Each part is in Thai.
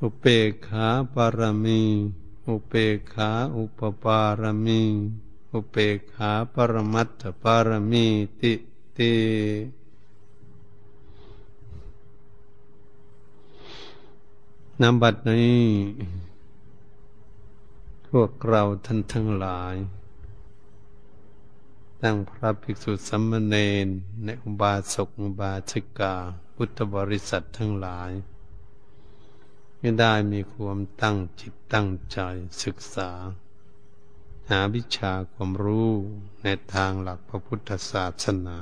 อุเปขาปารมี อุเปขาอุปปารมี อุเปขาปรมัตถปารมีติตินำบัดนี้ พวกเราท่านทั้งหลาย ตั้งพระภิกษุสัมมเนนในอุบาสกอุบาสิกา พุทธบริษัททั้งหลาย ไม่ได้มีความตั้งจิตตั้งใจศึกษา หาวิชาความรู้ในทางหลักพระพุทธศาสนา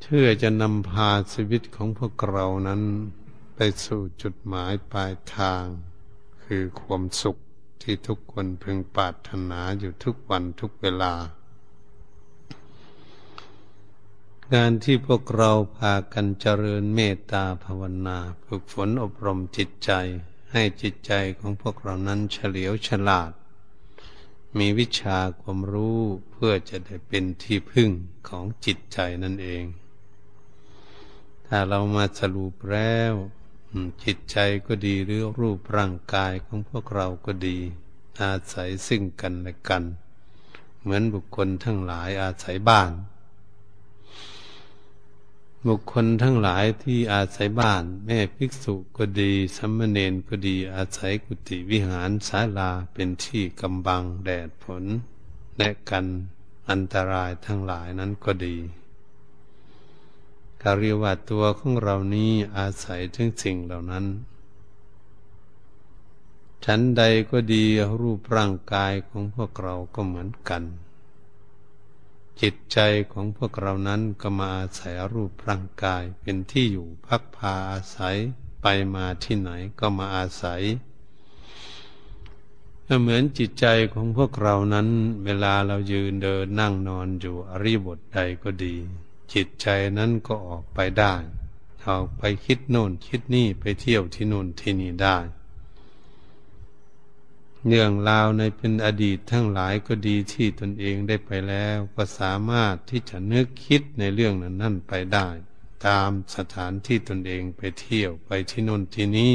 เพื่อจะนำพาชีวิตของพวกเรานั้น ไปสู่จุดหมายปลายทาง คือความสุขที่ทุกคนพึงปรารถนาอยู่ทุกวันทุกเวลา การที่พวกเราพากันเจริญเมตตาภาวนา ฝึกฝนอบรมจิตใจ ให้จิตใจของพวกเรานั้นเฉลียวฉลาด มีวิชาความรู้เพื่อจะได้เป็นที่พึ่งของจิตใจนั่นเอง ถ้าเรามาสรุปแล้วจิตใจก็ดีหรือรูปร่างกายของพวกเราก็ดี อาศัยซึ่งกันและกัน เหมือนบุคคลทั้งหลายอาศัยบ้าน บุคคลทั้งหลายที่อาศัยบ้าน แม่ภิกษุก็ดีสัมมเนนก็ดีอาศัยกุฏิวิหารศาลาเป็นที่กำบังแดดฝนและกันอันตรายทั้งหลายนั้นก็ดีการเรียกว่าตัวของเรานี้อาศัยถึงสิ่งเหล่านั้นฉันใดก็ดีรูปร่างกายของพวกเราก็เหมือนกัน จิตใจของพวกเรานั้นก็มาอาศัยรูปร่างกายเป็นที่อยู่พักพาอาศัยไปมาที่ไหนก็มาอาศัยเหมือนจิตใจของพวกเรานั้น เวลาเรายืนเดินนั่งนอนอยู่อริบทใดก็ดี จิตใจนั้นก็ออกไปได้ออกไปคิดโน่นคิดนี่ไปเที่ยวที่โน่นที่นี่ได้ เรื่องราวในเป็นอดีตทั้งหลายก็ดีที่ตนเองได้ไปแล้ว ก็สามารถที่จะนึกคิดในเรื่องนั้นนั่นไปได้ ตามสถานที่ตนเองไปเที่ยวไปที่นนที่นี้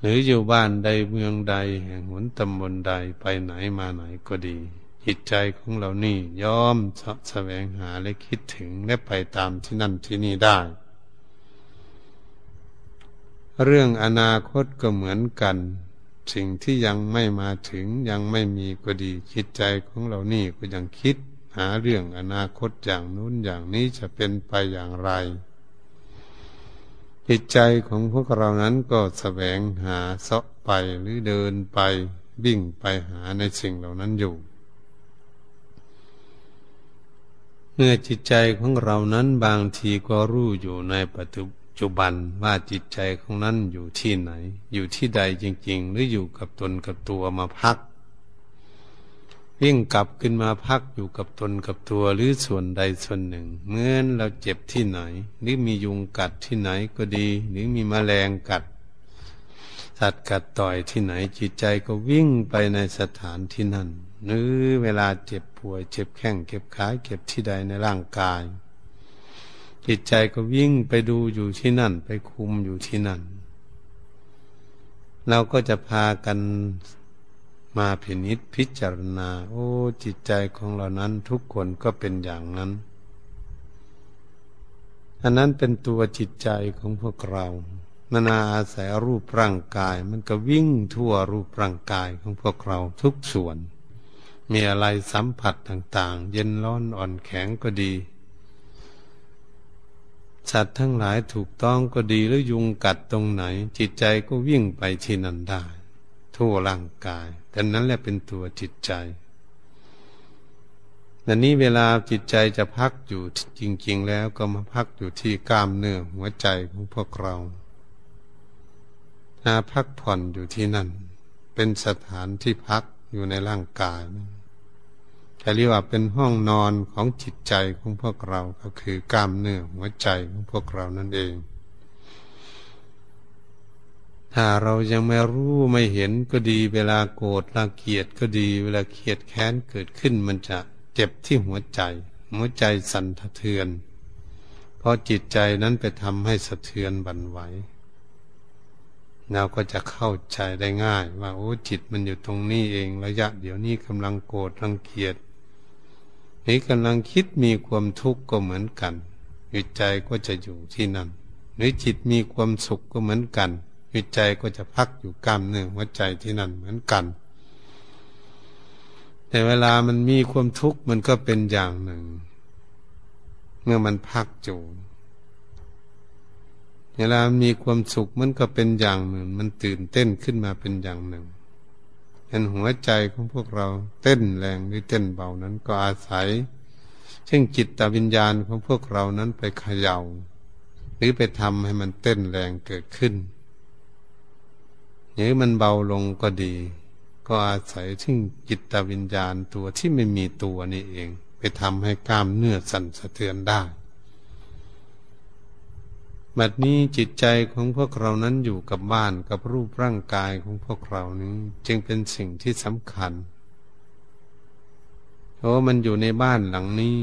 หรืออยู่บ้านใดเมืองใดแห่งหนตำบลใดไปไหนมาไหนก็ดี จิตใจของเรานี่ย่อมสะแสวงหาและคิดถึงและไปตามที่นั่นที่นี่ได้ เรื่องอนาคตก็เหมือนกัน สิ่งที่ยังไม่มาถึงยังไม่มีก็ดีจิตใจของเรานี่ก็ยังคิด หาเรื่องอนาคตอย่างนู้นอย่างนี้จะเป็นไปอย่างไร จิตใจของพวกเรานั้นก็แสวงหาเสาะไปหรือเดินไปวิ่งไปหาในสิ่งเหล่านั้นอยู่ เมื่อจิตใจของเรานั้นบางทีก็รู้อยู่ในปัจจุ จุบันว่าจิตใจของนั้นอยู่ที่ไหน อยู่ที่ใดจริง ๆ หรืออยู่กับตนกับตัวมาพัก วิ่งกลับขึ้นมาพักอยู่กับตนกับตัวหรือส่วนใดส่วนหนึ่งเมื่อเราเจ็บที่ไหน หรือมียุงกัดที่ไหนก็ดี หรือมีมแมลงกัด สัตว์กัดต่อยที่ไหนจิตใจก็วิ่งไปในสถานที่นั้นหรือเวลาเจ็บป่วย เจ็บแข้งเจ็บขาเจ็บที่ใดในร่างกาย จิตใจก็วิ่งไปดูอยู่ที่นั่น ไปคุมอยู่ที่นั่น เราก็จะพากันมาพินิษพิจารณา โอ้ จิตใจของเรานั้นทุกคนก็เป็นอย่างนั้น อันนั้นเป็นตัวจิตใจของพวกเรามนาอาศัยรูปร่างกาย มันก็วิ่งทั่วรูปร่างกายของพวกเราทุกส่วน มีอะไรสัมผัสต่าง ๆ เย็นร้อนอ่อนแข็งก็ดี สัตว์ทั้งหลายถูกต้องก็ดีหรือยุงกัดตรงไหน จิตใจก็วิ่งไปที่นั่นได้ ทั่วร่างกายแต่นั้นแหละเป็นตัวจิตใจแต่นี้เวลาจิตใจจะพักอยู่จริง ๆ แล้วก็มาพักอยู่ที่กล้ามเนื้อหัวใจของพวกเราหาพักผ่อนอยู่ที่นั่น เป็นสถานที่พักอยู่ในร่างกาย จะเรียกว่าเป็นห้องนอนของจิตใจของพวกเราก็คือกล้ามเนื้อหัวใจของพวกเรานั่นเอง ถ้าเรายังไม่รู้ไม่เห็นก็ดี เวลาโกรธลาเกียดก็ดี เวลาเกียดแค้นเกิดขึ้นมันจะเจ็บที่หัวใจ หัวใจสั่นสะเทือน เพราะจิตใจนั้นไปทำให้สะเทือนบันไหวเราก็จะเข้าใจได้ง่าย ว่าโอ้จิตมันอยู่ตรงนี้เองระยะ เดี๋ยวนี้กำลังโกรธรังเกียจ นี่กำลังคิดมีความทุกข์ก็เหมือนกันจิตใจก็จะอยู่ที่นั่น หรือจิตมีความสุขก็เหมือนกันจิตใจก็จะพักอยู่กล้ามเนื้อหัวใจที่นั่นเหมือนกัน แต่เวลามันมีความทุกข์มันก็เป็นอย่างหนึ่ง เมื่อมันพักอยู่เวลามีความสุขมันก็เป็นอย่างหนึ่ง มันตื่นเต้นขึ้นมาเป็นอย่างหนึ่ง เห็นหัวใจของพวกเราเต้นแรงหรือเต้นเบานั้นก็อาศัยเช่นจิตตวิญญาณของพวกเรานั้นไปเขยา่า หรือไปทำให้มันเต้นแรงเกิดขึ้นหรือมันเบาลงก็ดี ก็อาศัยซึ่งจิตตวิญญาณตัวที่ไม่มีตัวนี่เอง ไปทำให้กล้ามเนื้อสั่นสะเทือนได้ บัดนี้จิตใจของพวกเรานั้นอยู่กับบ้านกับรูปร่างกายของพวกเรานี้ จึงเป็นสิ่งที่สำคัญ เพราะมันอยู่ในบ้านหลังนี้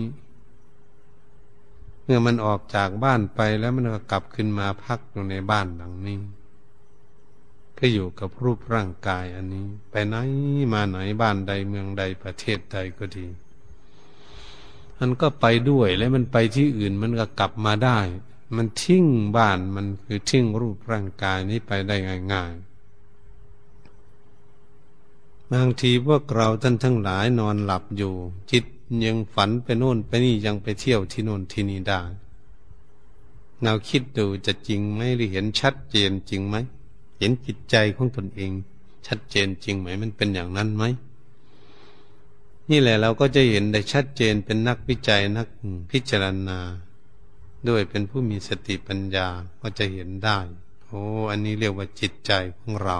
เมื่อมันออกจากบ้านไปแล้วมันก็กลับขึ้นมาพักอยู่ในบ้านหลังนี้ ก็อยู่กับรูปร่างกายอันนี้ ไปไหนมาไหนบ้านใดเมืองใดประเทศใดก็ดีมันก็ไปด้วยแล้วมันไปที่อื่นมันก็กลับมาได้ มันทิ้งบ้านมันคือทิ้งรูปร่างกายนี้ไปได้ง่ายๆ บางทีพวกเราท่านทั้งหลายนอนหลับอยู่ จิตยังฝันไปโน่นไปนี่ยังไปเที่ยวที่โน่นที่นี่ได้เราคิดดูจะจริงไหมหรือเห็นชัดเจนจริงไหมเห็นจิตใจของตนเอง ชัดเจนจริงไหมมันเป็นอย่างนั้นไหมนี่แหละเราก็จะเห็นได้ชัดเจนเป็นนักวิจัยนักพิจารณา ด้วยเป็นผู้มีสติปัญญาก็จะเห็นได้โอ้อันนี้เรียกว่าจิตใจของเรา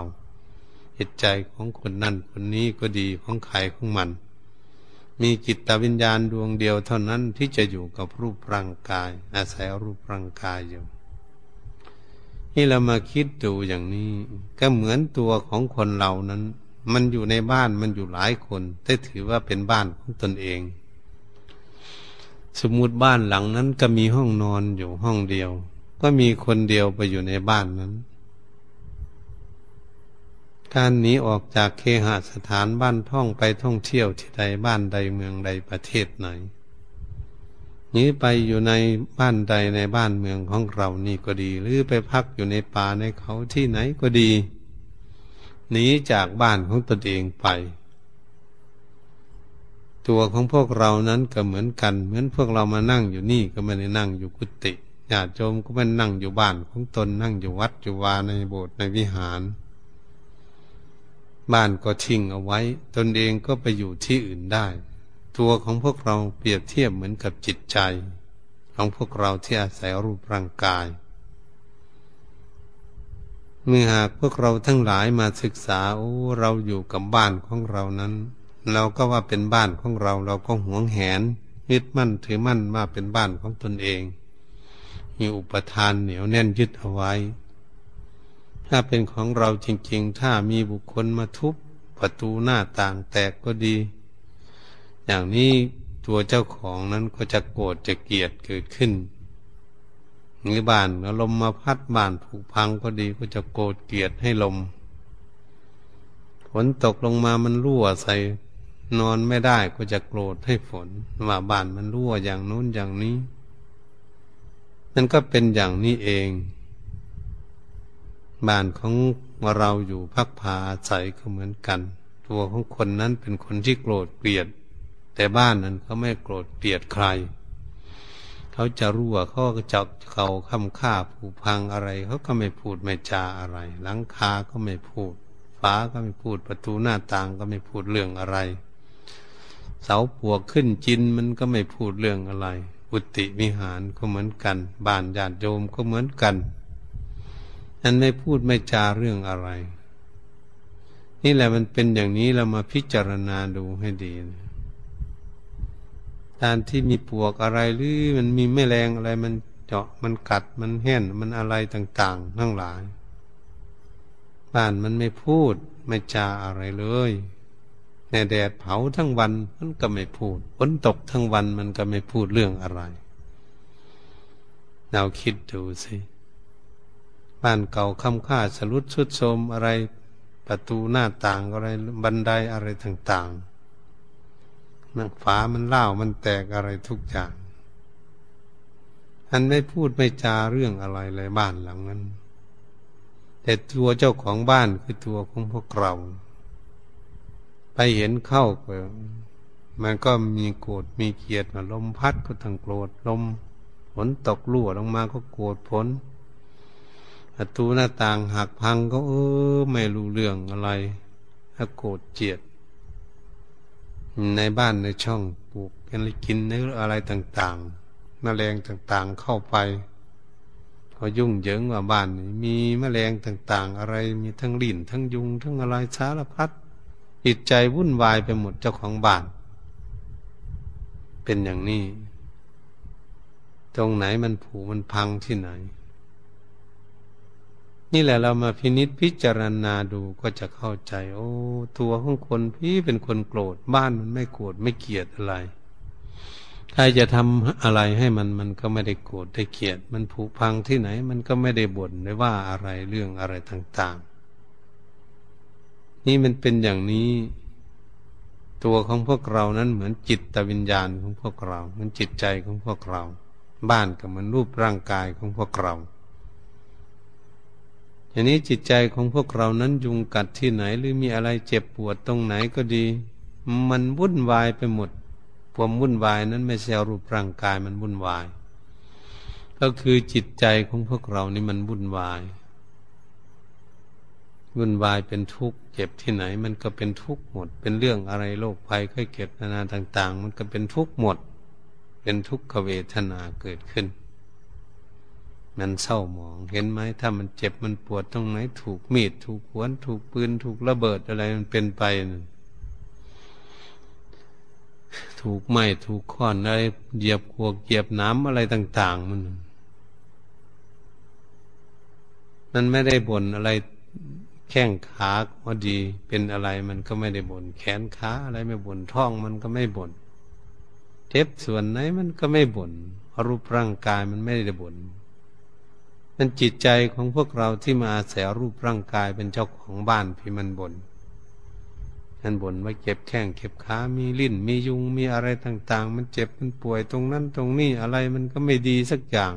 จิตใจของคนนั่นคนนี้ก็ดีของใครของมัน มีจิตตวิญญาณดวงเดียวเท่านั้นที่จะอยู่กับรูปร่างกาย อาศัยรูปร่างกายอยู่นี่เรามาคิดดูอย่างนี้ ก็เหมือนตัวของคนเรานั้น มันอยู่ในบ้านมันอยู่หลายคน แต่ถือว่าเป็นบ้านของตนเอง สมมติบ้านหลังนั้นก็มีห้องนอนอยู่ห้องเดียว ก็มีคนเดียวไปอยู่ในบ้านนั้น การหนีออกจากเคหสถานบ้านท่องไปท่องเที่ยวที่ใดบ้านใดเมืองใดประเทศไหนหนีไปอยู่ในบ้านใดในบ้านเมืองของเรานี่ก็ดี หรือไปพักอยู่ในป่าในเขาที่ไหนก็ดีหนีจากบ้านของตนเองไป ตัวของพวกเรานั้นก็เหมือนกัน เหมือนพวกเรามานั่งอยู่นี่ก็ไม่ได้นั่งอยู่กุฏิญาติโยมก็ไม่นั่งอยู่บ้านของตนนั่งอยู่วัดอยู่วาในโบสถ์ในวิหาร บ้านก็ทิ้งเอาไว้ ตนเองก็ไปอยู่ที่อื่นได้ ตัวของพวกเราเปรียบเทียบเหมือนกับจิตใจ ของพวกเราที่อาศัยรูปร่างกายเมื่อหากพวกเราทั้งหลายมาศึกษาโอ้เราอยู่กับบ้านของเรานั้น เราก็ว่าเป็นบ้านของเรา เราก็หวงแหนยึดมั่นถือมั่นว่าเป็นบ้านของตนเองมีอุปทานเหนียวแน่นยึดเอาไว้ ถ้าเป็นของเราจริง ๆ ถ้ามีบุคคลมาทุบประตูหน้าต่างแตกก็ดี อย่างนี้ตัวเจ้าของนั้นก็จะโกรธจะเกลียดเกิดขึ้นหรือบ้านลมมาพัดบ้านผุพังก็ดีก็จะโกรธเกลียดให้ลมฝนตกลงมามันรั่วใส่ นอนไม่ได้ก็จะโกรธให้ฝนว่าบ้านมันรั่วอย่างนู้นอย่างนี้นั่นก็เป็นอย่างนี้เอง บ้านของเราอยู่พักผาอาศัยก็เหมือนกัน ตัวของคนนั้นเป็นคนที่โกรธเกลียด แต่บ้านนั้นเขาไม่โกรธเกลียดใคร เขาจะรั่วเขาก็จะเขาคำค่าผูพังอะไรเขาก็ไม่พูดไม่จาอะไรหลังคาก็ไม่พูดฝาก็ไม่พูดประตูหน้าต่างก็ไม่พูดเรื่องอะไร เสาปวกขึ้นจินมันก็ไม่พูดเรื่องอะไร อุติมิหารก็เหมือนกันบ้านญาติโยมก็เหมือนกันนั้นไม่พูดไม่จาเรื่องอะไร นี่แหละมันเป็นอย่างนี้เรามาพิจารณาดูให้ดีการที่มีปวกอะไรหรือมันมีแมลงอะไรมันเจาะมันกัดมันแห่นมันอะไรต่างๆทั้งหลาย บ้านมันไม่พูดไม่จาอะไรเลย ในแดดเผาทั้งวันมันก็ไม่พูดฝนตกทั้งวันมันก็ไม่พูดเรื่องอะไร เราคิดดูสิบ้านเก่าคำค่าสรุดสุดโทมอะไร ประตูหน้าต่างอะไรบันไดอะไรต่างๆมันฝามันเล่ามันแตกอะไรทุกอย่างอันไม่พูดไม่จาเรื่องอะไรเลยบ้านหลังนั้น แต่ตัวเจ้าของบ้านคือตัวของพวกเรา ไปเห็นเข้าไปมันก็มีโกรธมีเกลียดลมพัดก็ทั้งโกรธลมฝนตกรั่วลงมาก็โกรธผลประตูหน้าต่างหักพังก็เออไม่รู้เรื่องอะไรถ้าโกรธเจียด ในบ้านในช่องปลูกกันกินเนื้ออะไรต่างๆมแมลงต่างๆเข้าไปก็ยุ่งเหยิงว่าบ้านมีมแมลงต่างๆ อะไรมีทั้งลิ่นทั้งยุงทั้งอะไรสารพัด จิตใจวุ่นวายไปหมดเจ้าของบ้าน เป็นอย่างนี้ ตรงไหนมันผูมันพังที่ไหน นี่แหละเรามาพินิษพิจารณาดูก็จะเข้าใจ โอ้ ตัวของคนพี่เป็นคนโกรธบ้านมันไม่โกรธไม่เกลียดอะไรใครจะทำอะไรให้มันมันก็ไม่ได้โกรธได้เกลียด มันผุพังที่ไหน มันก็ไม่ได้บ่นได้ว่าอะไรเรื่องอะไรต่าง ๆ นี่มันเป็นอย่างนี้ ตัวของพวกเรานั้นเหมือนจิตตวิญญาณของพวกเราเหมือนจิตใจของพวกเรา บ้านก็เหมือนรูปร่างกายของพวกเราทีนี้จิตใจของพวกเรานั้นยุงกัดที่ไหน หรือมีอะไรเจ็บปวดตรงไหนก็ดี มันวุ่นวายไปหมดความวุ่นวายนั้นไม่ใช่รูปร่างกายมันวุ่นวาย ก็คือจิตใจของพวกเรานี่มันวุ่นวาย วุ่นวายเป็นทุกข์เจ็บที่ไหน มันก็เป็นทุกข์หมด เป็นเรื่องอะไรโรคภัยไข้เจ็บนานาต่าง ๆ มันก็เป็นทุกข์หมด เป็นทุกขเวทนาเกิดขึ้น มันเศร้าหมองเห็นไหมถ้ามันเจ็บมันปวดตรงไหนถูกมีดถูกขวนถูกปืนถูกระเบิดอะไรมันเป็นไปนะถูกไหมถูกค้อนอะไรเหยียบขวกเหยียบน้ำอะไรต่าง ๆ มัน มันไม่ได้บ่นอะไร แข้งขาก็ดี เป็นอะไรมันก็ไม่ได้บน่นแขนขาอะไรไม่บ่นท้องมันก็ไม่บน่นเจ็บส่วนไหนมันก็ไม่บน่นรูปร่างกายมันไม่ได้บน่นมันจิตใจของพวกเราที่มาอาศัยรูปร่างกายเป็นเจ้าของบ้านพี่มันบน่นนั่นบ่นว่าเจ็บแข้งเจ็บขามีลิ้น มียุงมีอะไรต่าง ๆ มันเจ็บมันป่วยตรงนั้นตรงนี้อะไรมันก็ไม่ดีสักอย่าง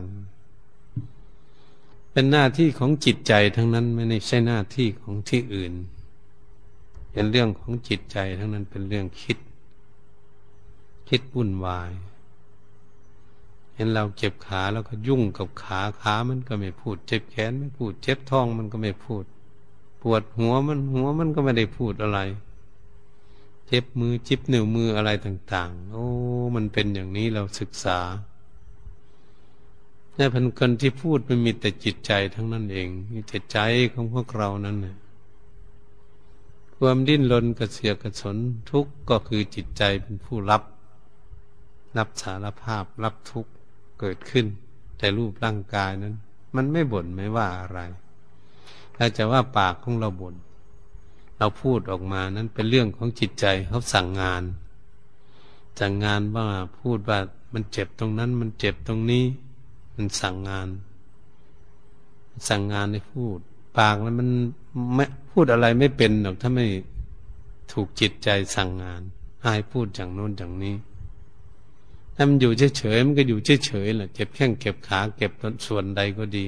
เป็นหน้าที่ของจิตใจทั้งนั้นไม่ใช่หน้าที่ของที่อื่น เป็นเรื่องของจิตใจทั้งนั้นเป็นเรื่องคิด คิดวุ่นวาย เห็นเราเจ็บขาแล้วก็ยุ่งกับขาขามันก็ไม่พูด เจ็บแขนไม่พูด เจ็บท้องมันก็ไม่พูด ปวดหัวมันหัวมันก็ไม่ได้พูดอะไร เจ็บมือจิบนิ้วมืออะไรต่าง ๆ โอ้ มันเป็นอย่างนี้เราศึกษา เนี่พันคนที่พูดมันมีแต่จิตใจทั้งนั้นเอง มีแต่ใจของพวกเรานั้นนะความดิ้นรนกระเสียกระสนทุกข์ก็คือจิตใจเป็นผู้รับ รับสารภาพรับทุกข์เกิดขึ้น แต่รูปร่างกายนั้น มันไม่บ่นไม่ว่าอะไรถ้าจะว่าปากของเราบน่นเราพูดออกมานั้นเป็นเรื่องของจิตใจเขาสั่งงานสั่งงานว่าพูดว่ามันเจ็บตรงนั้นมันเจ็บตรงนี้ มันสั่งงาน สั่งงานให้พูด ปากแล้วมันไม่พูดอะไรไม่เป็นหรอกถ้าไม่ถูกจิตใจสั่งงานให้พูดอย่างโน้นอย่างนี้ถ้ามันอยู่เฉยๆมันก็อยู่เฉยๆแหละเจ็บแข้งเก็บขา เก็บส่วนใดก็ดี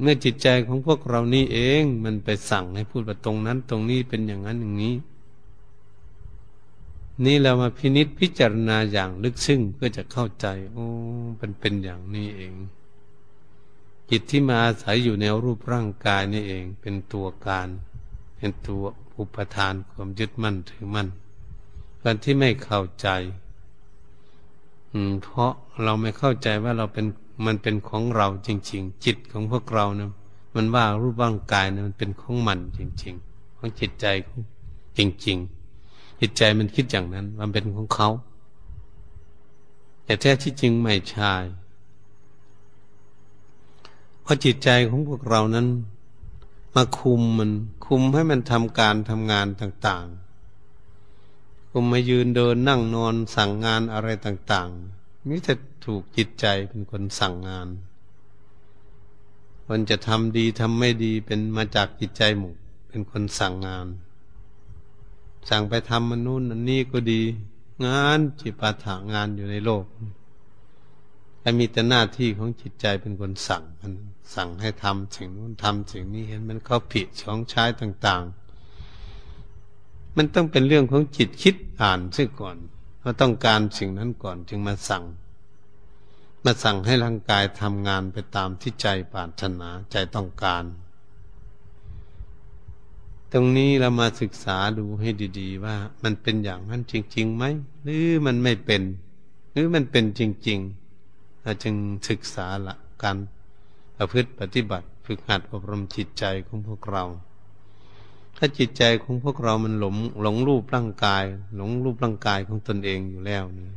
เมื่อจิตใจของพวกเรานี่เอง มันไปสั่งให้พูดว่าตรงนั้น ตรงนี้เป็นอย่างนั้นอย่างนี้ นี่เรามาพินิษพิจารณาอย่างลึกซึ้งเพื่อจะเข้าใจ โอ้เป็นเป็นอย่างนี้เอง จิตที่มาอาศัยอยู่ในรูปร่างกายนี่เอง เป็นตัวการ เป็นตัวอุปทานความยึดมั่นถือมั่นการที่ไม่เข้าใจ อืม เพราะเราไม่เข้าใจว่าเราเป็นมันเป็นของเราจริง ๆ จิตของพวกเราเนะมันว่ารูปร่างกายเนะมันเป็นของมันจริง ๆ ของจิตใจของจริง ๆ จิตใจมันคิดอย่างนั้น มันเป็นของเขา แต่แท้ที่จริงไม่ใช่เพราะจิตใจของพวกเรานั้น มาคุมมัน คุมให้มันทำการทำงานต่างๆ คุมมายืนเดินนั่งนอนสั่งงานอะไรต่างๆมิจะถูกจิตใจเป็นคนสั่งงาน คนจะทำดีทำไม่ดีเป็นมาจากจิตใจหมู่เป็นคนสั่งงาน สั่งไปทำมันนู่นอันนี้ก็ดี งานจิปาถางานอยู่ในโลกแต่มีแต่หน้าที่ของจิตใจเป็นคนสั่งมันสั่งให้ทำสิ่งนู้นทำสิ่งนี้เห็นมันเขาผิดช่องใช้ต่าง ๆ มันต้องเป็นเรื่องของจิตคิดอ่านซะก่อนเราต้องการสิ่งนั้นก่อนจึงมาสั่ง มาสั่งให้ร่างกายทำงานไปตามที่ใจปรารถนาใจต้องการ ตรงนี้เรามาศึกษาดูให้ดี ๆ ว่ามันเป็นอย่างนั้นจริงๆไหมหรือมันไม่เป็น หรือมันเป็นจริงๆเราจึงศึกษาละการประพฤติปฏิบัติ ฝึกหัดอบรมจิตใจของพวกเรา ถ้าจิตใจของพวกเรามันหลงหลงรูปร่างกาย หลงรูปร่างกายของตนเองอยู่แล้วนี่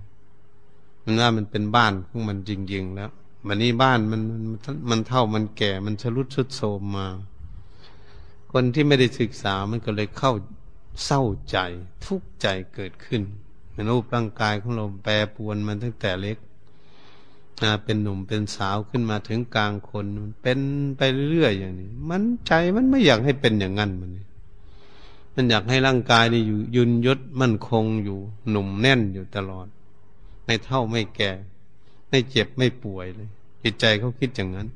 มันว่ามันเป็นบ้านของมันจริงๆแล้วมันนี่บ้านมันมันเท่ามันแก่มันชรุดชุดโทมมา คนที่ไม่ได้ศึกษามันก็เลยเข้าเศร้าใจ ทุกข์ใจเกิดขึ้นมันรูปร่างกายของเราแปรปวนมันตั้งแต่เล็กเป็นหนุ่มเป็นสาวขึ้นมาถึงกลางคนมันเป็นไปเรื่อยอย่างนี้ มันใจมันไม่อยากให้เป็นอย่างนั้นมันมันอยากให้ร่างกายนี่อยู่ยืนยศมั่นคงอยู่หนุ่มแน่นอยู่ตลอด ไม่เท่าไม่แก่ ไม่เจ็บไม่ป่วยเลยจิตใจเขาคิดอย่างนั้น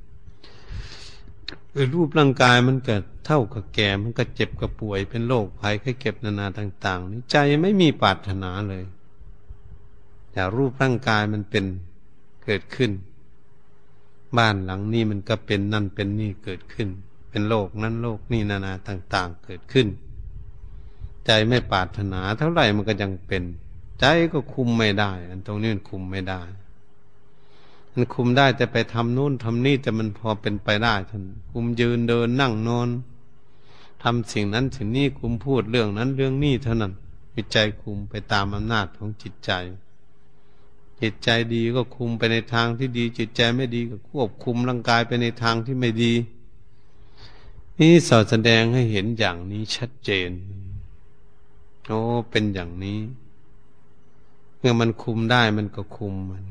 รูปร่างกายมันก็เท่ากับแก่ มันก็เจ็บกับป่วย เป็นโรคภัยไข้เก็บนานาต่างๆนี่ใจไม่มีปรารถนาเลย แต่รูปร่างกายมันเป็นเกิดขึ้น บ้านหลังนี้มันก็เป็นนั่นเป็นนี่เกิดขึ้น เป็นโลกนั้นโลกนี่นานาต่าง ๆ เกิดขึ้น ใจไม่ปรารถนาเท่าไหร่มันก็ยังเป็น ใจก็คุมไม่ได้ อันตรงนี้มันคุมไม่ได้ มันคุมได้แต่ไปทำนู่นทำนี่แต่มันพอเป็นไปได้ท่านคุมยืนเดินนั่งนอนทำสิ่งนั้นสิ่งนี้คุมพูดเรื่องนั้นเรื่องนี้เท่านั้นจิตใจคุมไปตามอำนาจของจิตใจ จิตใจดีก็คุมไปในทางที่ดี จิตใจไม่ดีก็ควบคุมร่างกายไปในทางที่ไม่ดีนี่สอดแสดงให้เห็นอย่างนี้ชัดเจนโอ้เป็นอย่างนี้ เมื่อมันคุมได้มันก็คุมมัน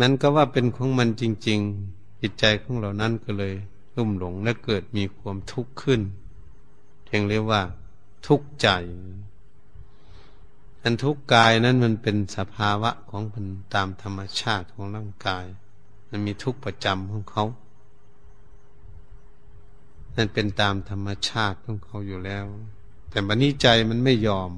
มันก็ว่าเป็นของมันจริง ๆ จิตใจของเรานั้นก็เลยรุ่มหลงและเกิดมีความทุกข์ขึ้นเรียกเรียกว่า ทุกข์ใจ อันทุกข์กายนั้นมันเป็นสภาวะของมันตามธรรมชาติของร่างกาย มันมีทุกข์ประจำของเขานั่นเป็นตามธรรมชาติของเขาอยู่แล้ว แต่บันนี้ใจมันไม่ยอม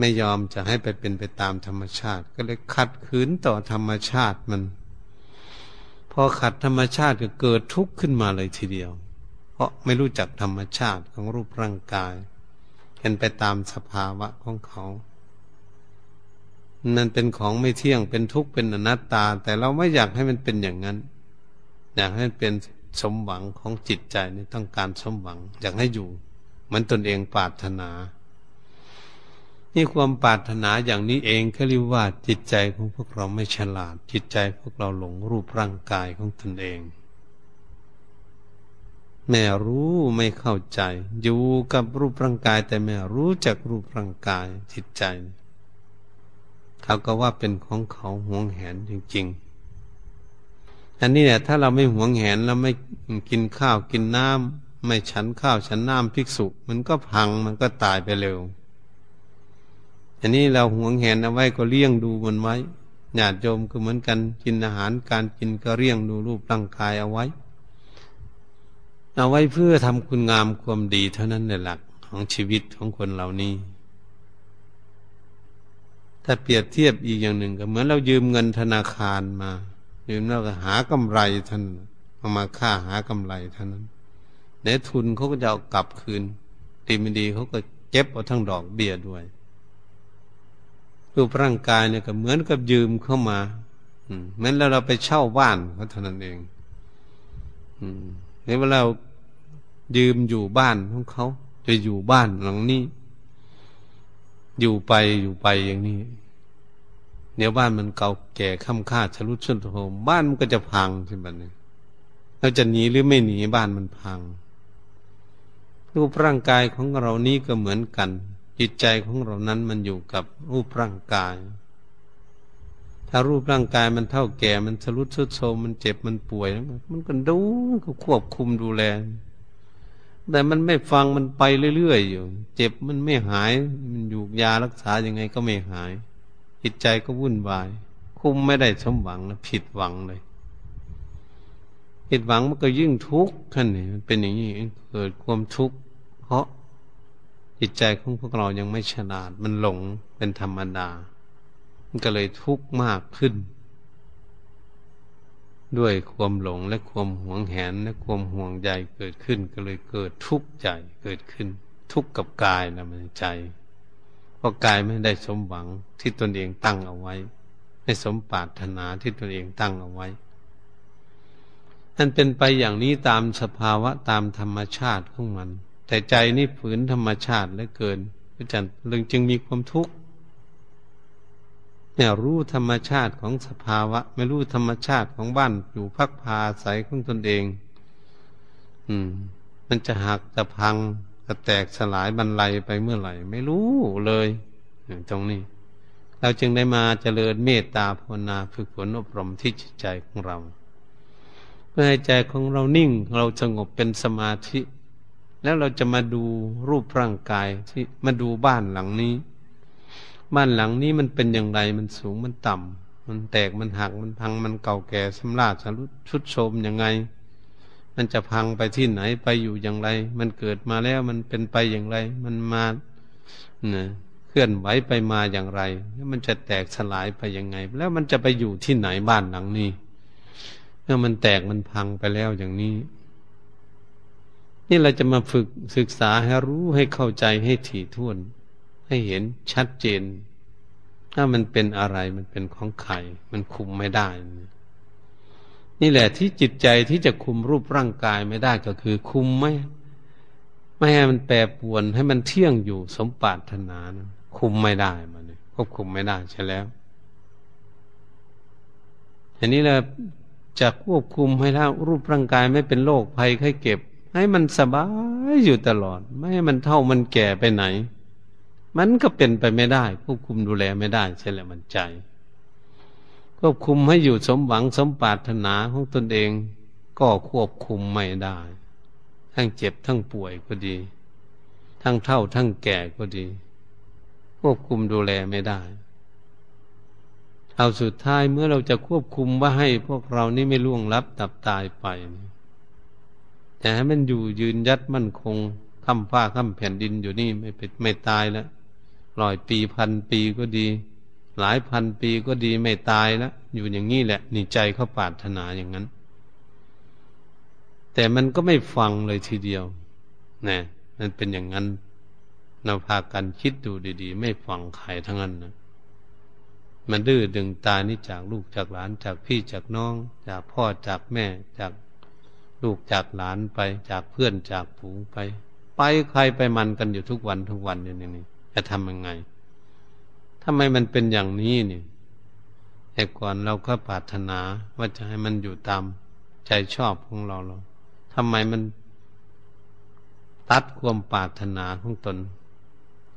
ไม่ยอมจะให้ไปเป็นไปตามธรรมชาติ ก็เลยขัดขืนต่อธรรมชาติมัน พอขัดธรรมชาติก็เกิดทุกข์ขึ้นมาเลยทีเดียว เพราะไม่รู้จักธรรมชาติของรูปร่างกายเป็นไปตามสภาวะของเขานั่นเป็นของไม่เที่ยงเป็นทุกข์เป็นอนัตตา แต่เราไม่อยากให้มันเป็นอย่างนั้น อยากให้มันเป็นสมหวังของจิตใจนี่ต้องการสมหวัง อยากให้อยู่มือนตนเองปรารถนา นี่ความปรารถนาอย่างนี้เองเขาเรียกว่าจิตใจของพวกเราไม่ฉลาด จิตใจพวกเราหลงรูปร่างกายของตนเอง แม่รู้ไม่เข้าใจ อยู่กับรูปร่างกาย แต่แม่รู้จักรูปร่างกายจิตใจ เขาก็ว่าเป็นของเขาห่วงแหนจริง ๆ อันนี้เนี่ยถ้าเราไม่ห่วงแหนเราไม่กินข้าวกินน้ำไม่ฉันข้าวฉันน้ำภิกษุ มันก็พังมันก็ตายไปเร็ว อันนี้เราหวงแหนเอาไว้ก็เลี้ยงดูมันไว้ญาติโยมก็เหมือนกันกินอาหารการกินก็เลี้ยงดูรูปร่างกายเอาไว้ เอาไว้เพื่อทำคุณงามความดีเท่านั้นในหลักของชีวิตของคนเหล่านี้ ถ้าเปรียบเทียบอีกอย่างหนึ่งก็เหมือนเรายืมเงินธนาคารมายืมแล้วก็หากำไรท่านเอามาค่าหากำไรเท่านั้นในทุนเขาก็จะเอากลับคืนดีไม่ดีเขาก็เก็บเอาทั้งดอกเบี้ยด้วย รูปร่างกายเนี่ยก็เหมือนกับยืมเข้ามาเหมือนเราเราไปเช่าบ้านเขาเท่านั้นเองอืมในเวลายืมอยู่บ้านของเขา จะอยู่บ้านหลังนี้ อยู่ไปอยู่ไปอย่างนี้เดี๋ยวบ้านมันเก่าแก่ค่ำค่าชะลุดชุนโทมบ้านมันก็จะพังใช่ไหมเนี่ยเราจะหนีหรือไม่หนีบ้านมันพัง รูปร่างกายของเรานี้ก็เหมือนกัน จิตใจของเรานั้นมันอยู่กับรูปร่างกาย ถ้ารูปร่างกายมันเท่าแก่ มันชะลุดชุดโทมมันเจ็บมันป่วย มันก็ดูก็ควบคุมดูแล แต่มันไม่ฟังมันไปเรื่อยๆอยู่ เจ็บมันไม่หาย มันอยู่ยารักษายังไงก็ไม่หาย จิตใจก็วุ่นวาย คุมไม่ได้สมหวังนะผิดหวังเลยผิดหวังมันก็ยิ่งทุกข์ขั้นนี้มันเป็นอย่างนี้เกิดความทุกข์เพราะ จิตใจของพวกเรายังไม่ฉลาด มันหลงเป็นธรรมดา มันก็เลยทุกข์มากขึ้น ด้วยความหลงและความหวงแหนและความห่วงใยเกิดขึ้น ก็เลยเกิดทุกข์ใจเกิดขึ้น ทุกข์กับกายนะมันใจเพราะกายไม่ได้สมหวังที่ตนเองตั้งเอาไว้ไม่สมปรารถนาที่ตนเองตั้งเอาไว้นั่นเป็นไปอย่างนี้ตามสภาวะตามธรรมชาติของมัน แต่ใจนี่ฝืนธรรมชาติเหลือเกินอาจารย์เรื่องจึงมีความทุกข์เนี่ยรู้ธรรมชาติของสภาวะ ไม่รู้ธรรมชาติของบ้านอยู่พักพาใสของตนเอง อืม มันจะหักจะพังจะแตกสลายบรรลัยไปเมื่อไหร่ ไม่รู้เลยตรงนี้ เราจึงได้มาเจริญเมตตาภาวนาฝึกฝนอบรมที่จิตใจของเราเพื่อให้ใจของเรานิ่ง เราสงบเป็นสมาธิ แล้วเราจะมาดูรูปร่างกายที่มาดูบ้านหลังนี้ บ้านหลังนี้มันเป็นอย่างไรมันสูงมันต่ำมันแตกมันหักมันพังมันเก่าแก่สำราญสรุดชุดโทมยังไง มันจะพังไปที่ไหนไปอยู่อย่างไร มันเกิดมาแล้วมันเป็นไปอย่างไร มันมาเนี่ยเคลื่อนไหวไปมาอย่างไร แล้วมันจะแตกสลายไปยังไง แล้วมันจะไปอยู่ที่ไหนบ้านหลังนี้เมื่อมันแตกมันพังไปแล้วอย่างนี้ นี่เราจะมาฝึกศึกษาให้รู้ให้เข้าใจให้ถี่ถ้วน ให้เห็นชัดเจน ถ้ามันเป็นอะไรมันเป็นของใครมันคุมไม่ได้ นี่แหละที่จิตใจที่จะคุมรูปร่างกายไม่ได้ก็คือ คุมไม่ไม่ให้มันแปรปวนให้มันเที่ยงอยู่สมปรารถนานะคุมไม่ได้มันควบคุมไม่ได้ใช่แล้วอันนี้แหละจะควบคุมให้ถ้ารูปร่างกายไม่เป็นโรคภัยไข้เก็บ ให้มันสบายอยู่ตลอด ไม่ให้มันเท่ามันแก่ไปไหน มันก็เป็นไปไม่ได้ควบคุมดูแลไม่ได้ใช่แหละมันใจควบคุมให้อยู่สมหวังสมปรารถนาของตนเอง ก็ควบคุมไม่ได้ ทั้งเจ็บทั้งป่วยก็ดี ทั้งเท่าทั้งแก่ก็ดี ควบคุมดูแลไม่ได้เอาสุดท้ายเมื่อเราจะควบคุมว่าให้พวกเรานี่ไม่ล่วงลับตับตายไป แต่ให้มันอยู่ยืนยัดมั่นคงคำฟ้าคำแผ่นดินอยู่นี่ไม่เป็นไม่ตายแล้วร้อยปีพันปีก็ดี หลายพันปีก็ดีไม่ตายแล้วอยู่อย่างนี้แหละนี่ใจเขาปรารถนาอย่างนั้น แต่มันก็ไม่ฟังเลยทีเดียวนะมันเป็นอย่างนั้นเราพากันคิดดูดี ๆ ไม่ฟังใครทั้งนั้นนะมันดื้อดึงตานี่จากลูกจากหลานจากพี่จากน้อง จากพ่อจากแม่จาก ลูกจากหลานไปจากเพื่อนจากผูงไป ไปใครไปมันกันอยู่ทุกวันทุกวันอย่างนี้จะทำยังไงทำไมมันเป็นอย่างนี้นี่แต่ก่อนเราก็ปรารถนาว่าจะให้มันอยู่ตามใจชอบของเราเราทำไมมันตัดความปรารถนาของตน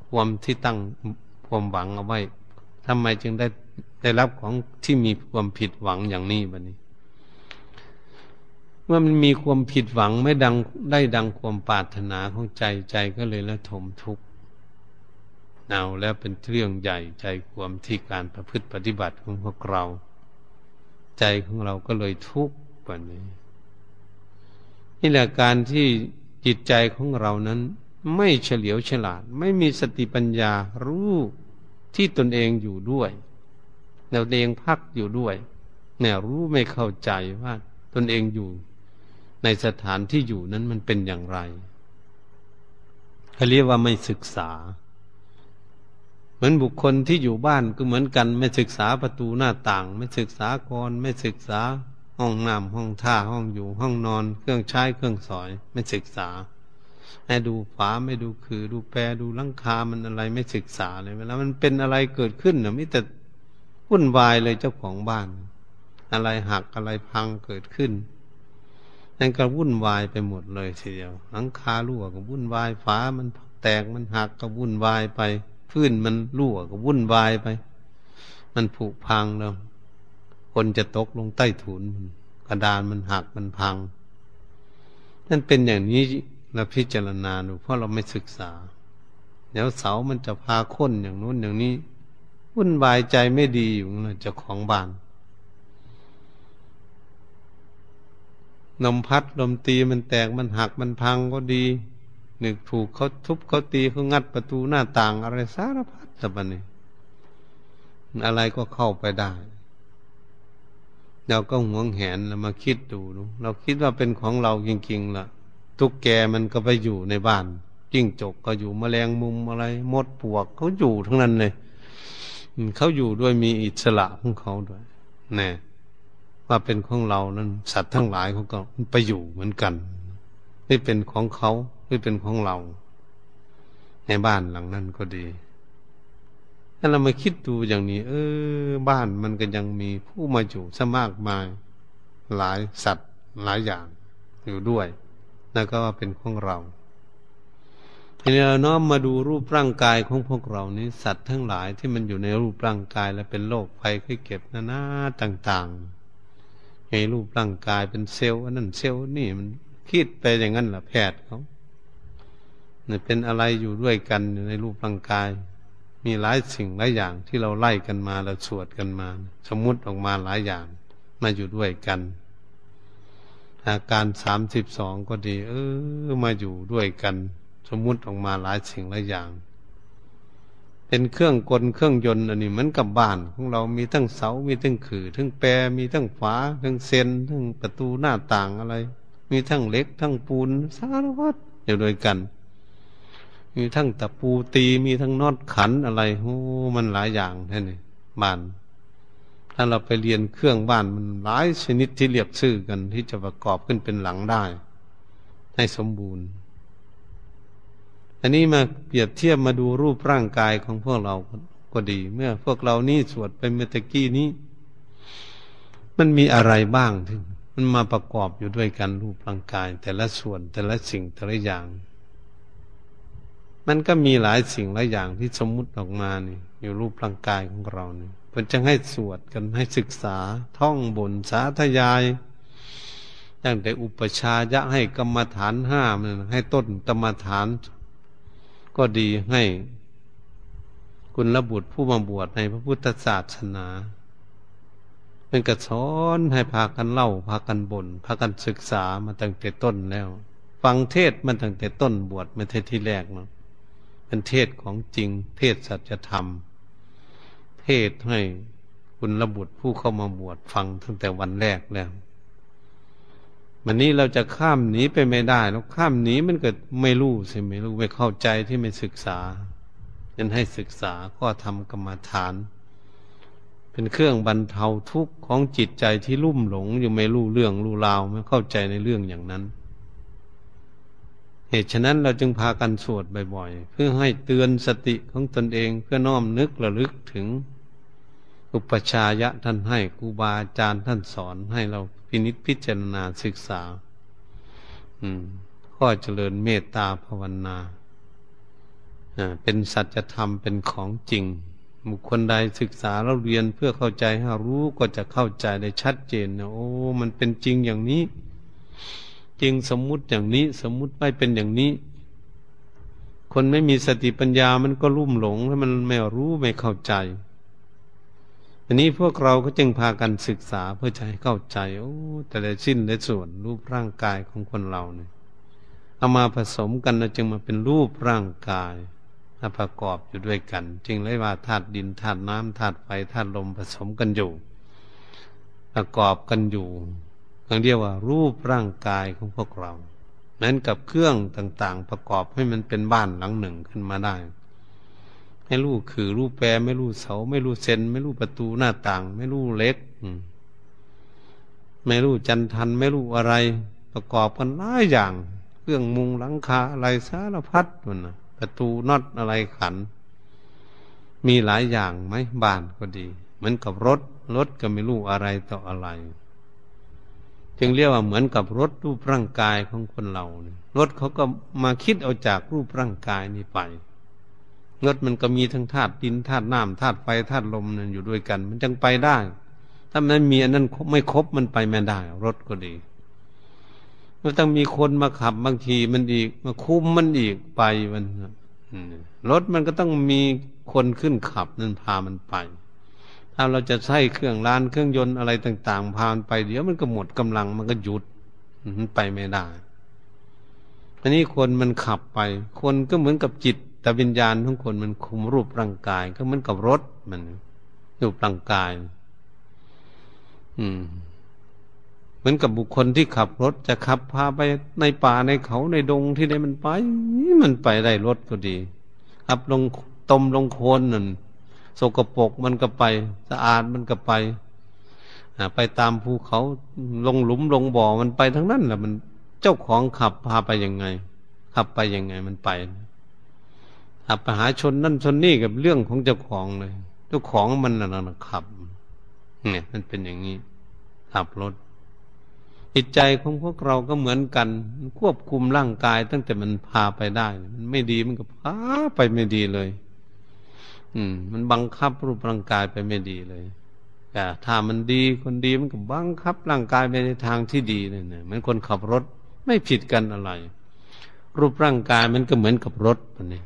ความที่ตั้งความหวังเอาไว้ทำไมจึงได้ได้รับของที่มีความผิดหวังอย่างนี้บันี้ เมื่อมันมีความผิดหวังไม่ดังได้ดังความปรารถนาของใจใจก็เลยละทมทุกข์เอาแล้วเป็นเรื่องใหญ่ใจความที่การประพฤติปฏิบัติของพวกเรา ใจของเราก็เลยทุกข์แบบนี้ นี่แหละการที่จิตใจของเรานั้น ไม่เฉลียวฉลาด ไม่มีสติปัญญารู้ที่ตนเองอยู่ด้วยแนวเองพักอยู่ด้วยเนี่ยรู้ไม่เข้าใจว่าตนเองอยู่ ในสถานที่อยู่นั้นมันเป็นอย่างไรเขาเรียกว่าไม่ศึกษา เหมือนบุคคลที่อยู่บ้านก็เหมือนกัน ไม่ศึกษาประตูหน้าต่าง ไม่ศึกษากรไม่ศึกษาห้องน้ำห้องท่าห้องอยู่ ห้องนอน เครื่องใช้เครื่องสอย ไม่ศึกษาให้ดูฝาไม่ดูคือ ดูแปรดูลังคามันอะไรไม่ศึกษาเลยเวลามันเป็นอะไรเกิดขึ้นเนี่ยมิแต่วุ่นวายเลยเจ้าของบ้าน อะไรหักอะไรพังเกิดขึ้น นั่นก็วุ่นวายไปหมดเลยทีเดียว หลังคารั่วก็วุ่นวายฝามันแตกมันหักก็วุ่นวายไปพื้นมันรั่วก็วุ่นวายไป มันผุพังแล้วคนจะตกลงใต้ถุนกระดานมันหักมันพังนั่นเป็นอย่างนี้เราพิจารณาดูเพราะเราไม่ศึกษา เดี๋ยวเสามันจะพาค้นอย่างนู้นอย่างนี้ วุ่นวายใจไม่ดีอยู่นะเจ้าของบ้าน ลมพัดลมตีมันแตกมันหักมันพังก็ดีนึกถูกเขาทุบเขาตีเขางัดประตูหน้าต่างอะไรสารพัดแต่บันนี้อะไรก็เข้าไปได้ เราก็หวงแหนเรามาคิดดูเราคิดว่าเป็นของเราจริงๆล่ะ ทุกแกมันก็ไปอยู่ในบ้านจิ้งจกก็อยู่มแมลงมุมอะไรมดปวกเขาอยู่ทั้งนั้นเลยเขาอยู่ด้วยมีอิสระของเขาด้วยแน่ ว่าเป็นของเรานั้น สัตว์ทั้งหลายเขาก็ไปอยู่เหมือนกันนี่เป็นของเขาไม่เป็นของเรา ในบ้านหลังนั้นก็ดีถ้าเรามาคิดดูอย่างนี้ เออ บ้านมันก็ยังมีผู้มาอยู่สมากมาย หลายสัตว์หลายอย่างอยู่ด้วยนั่นก็ว่าเป็นของเราทีนี้เราน้อมมาดูรูปร่างกายของพวกเรานี้สัตว์ทั้งหลายที่มันอยู่ในรูปร่างกายและเป็นโรคภัยไข้เก็บนานาต่าง ๆ ในรูปร่างกายเป็นเซลล์นั่นเซลล์นี่มันคิดไปอย่างนั้นแหละแพทย์เขาเนี่ยเป็นอะไรอยู่ด้วยกันในรูปร่างกาย มีหลายสิ่งหลายอย่างที่เราไล่กันมาเราสวดกันมา สมมุติออกมาหลายอย่างมาอยู่ด้วยกัน อาการสามสิบสองก็ดี เออมาอยู่ด้วยกัน สมมุติออกมาหลายสิ่งหลายอย่าง เป็นเครื่องกลเครื่องยนต์อันนี้เหมือนกับบ้านของเรามีทั้งเสา มีทั้งขื่อทั้งแปรมีทั้งฝาทั้งเซนทั้งประตูหน้าต่างอะไร มีทั้งเล็ก ทั้งปูนสารพัดอยู่ด้วยกัน มีทั้งตะปูตีมีทั้งนอดขันอะไรโอ้มันหลายอย่างแท่นี่บ้านถ้าเราไปเรียนเครื่องบ้านมันหลายชนิดที่เรียกชื่อกันที่จะประกอบขึ้นเป็นหลังได้ ให้สมบูรณ์ อันนี้มาเปรียบเทียบมาดูรูปร่างกายของพวกเราก็ดี เมื่อพวกเรานี่สวดไปเมื่อตกี้นี้ มันมีอะไรบ้างที่มันมาประกอบอยู่ด้วยกันรูปร่างกาย แต่ละส่วนแต่ละสิ่งแต่ละอย่าง มันก็มีหลายสิ่งหลายอย่างที่สมมุติออกมานี่ อยู่รูปร่างกายของเรานี่เพื่อจะให้สวดกันให้ศึกษาท่องบนสาธยายอย่างแต่อุปชายะให้กรรมฐานห้ามันให้ต้นกรรมฐาน ก็ดีให้ คุณระบุตรผู้มาบวชในพระพุทธศาสนา เป็นกระสอนให้พากันเล่า พากันบน่นพากันศึกษามาตั้งแต่ต้นแล้ว ฟังเทศมันตั้งแต่ต้นบวชไม่ใช่ที่แรกเนาะเป็นเทศของจริง เทศสัจธรรม เทศให้คุณระบุตรผู้เข้ามาบวชฟังตั้งแต่วันแรกแล้ว วันนี้เราจะข้ามหนีไปไม่ได้แล้วข้ามหนีมันเกิดไม่รู้สิไม่รู้ไม่เข้าใจที่ไม่ศึกษายันให้ศึกษาข้อธรรมกรรมฐาน เป็นเครื่องบรรเทาทุกข์ของจิตใจที่ลุ่มหลงอยู่ไม่รู้เรื่องรู้ราวไม่เข้าใจในเรื่องอย่างนั้น เหตุฉะนั้นเราจึงพากันสวดบ่อยๆ เพื่อให้เตือนสติของตนเองเพื่อน้อมนึกระลึกถึง อุปชายะท่านให้ครูบาอาจารย์ท่านสอนให้เราพินิจพิจารณาศึกษา อืม ข้อเจริญเมตตาภาวนาเป็นสัจธรรมเป็นของจริงบุคคลใดศึกษาเราเรียนเพื่อเข้าใจให้รู้ก็จะเข้าใจได้ชัดเจนนะโอ้ มันเป็นจริงอย่างนี้ จริงสมมุติอย่างนี้ สมมุติไม่เป็นอย่างนี้ คนไม่มีสติปัญญามันก็ลุ่มหลงแล้วมันไม่รู้ไม่เข้าใจันนี้พวกเราก็จึงพากันศึกษาเพื่อจะให้เข้าใจโอ้แต่ละชิ้นและส่วนรูปร่างกายของคนเราเนี่ยเอามาผสมกันแล้วจึงมาเป็นรูปร่างกายาประกอบอยู่ด้วยกัน จึงเลยว่าธาตุดินธาตุน้ำธาตุไฟธาตุลมผสมกันอยู่ ประกอบกันอยู่เราเรียกว่ารูปร่างกายของพวกเรา นั้นกับเครื่องต่างๆ ประกอบให้มันเป็นบ้านหลังหนึ่งขึ้นมาได้ ไม่รู้คือรู้แปรไม่รู้เสา ไม่รู้เซนไม่รู้ประตูหน้าต่าง ไม่รู้เล็กไม่รู้จันทัน ไม่รู้อะไร ประกอบกันหลายอย่างเครื่องมุงหลังคาอะไรสารพัดมันนะประตูน็อตอะไรขัน มีหลายอย่างไหมบ้านก็ดี เหมือนกับรถรถก็ไม่รู้อะไรต่ออะไร จึงเรียกว่าเหมือนกับรถรูปร่างกายของคนเราเนี่ยรถเขาก็มาคิดเอาจากรูปร่างกายนี้ไป รถมันก็มีทั้งธาตุดินธาตุน้ำธาตุไฟธาตุลมนั่นอยู่ด้วยกัน มันจึงไปได้ ถ้ามันมีอันนั้นไม่ครบมันไปไม่ได้ รถก็ดีมันต้องมีคนมาขับบางทีมันอีก มาคุมมันอีกไปมันรถมันก็ต้องมีคนขึ้นขับนั่นพามันไปถ้าเราจะใช้เครื่องลานเครื่องยนต์อะไรต่าง ๆ พามันไปเดี๋ยวมันก็หมดกำลังมันก็หยุดมันไปไม่ได้อันนี้คนมันขับไป คนก็เหมือนกับจิต แต่วิญญาณของคนมันคุมรูปร่างกาย ก็เหมือนกับรถมันรูปร่างกาย อืมเหมือนกับบุคคลที่ขับรถจะขับพาไปในป่าในเขาในดงที่ไหนมันไป มันไปได้รถก็ดีขับลงตมลงโคนนั่นสกปรกมันก็ไป สะอาดมันก็ไปไปตามภูเขาลงหลุมลงบ่อมันไปทั้งนั้นแหละมันเจ้าของขับพาไปยังไง ขับไปยังไงมันไป ขับไปหาชนนั่นชนนี่กับเรื่องของเจ้าของเลย เจ้าของมันน่ะขับ เนี่ยมันเป็นอย่างนี้ขับรถจิตใจของพวกเราก็เหมือนกัน ควบคุมร่างกาย ตั้งแต่มันพาไปได้ มันไม่ดีมันก็พาไปไม่ดีเลย อืม มันบังคับรูปร่างกายไปไม่ดีเลยแต่ถ้ามันดีคนดีมันก็บังคับร่างกายไปในทางที่ดีเลยเนี่ยเหมือนคนขับรถไม่ผิดกันอะไร รูปร่างกายมันก็เหมือนกับรถมันนี่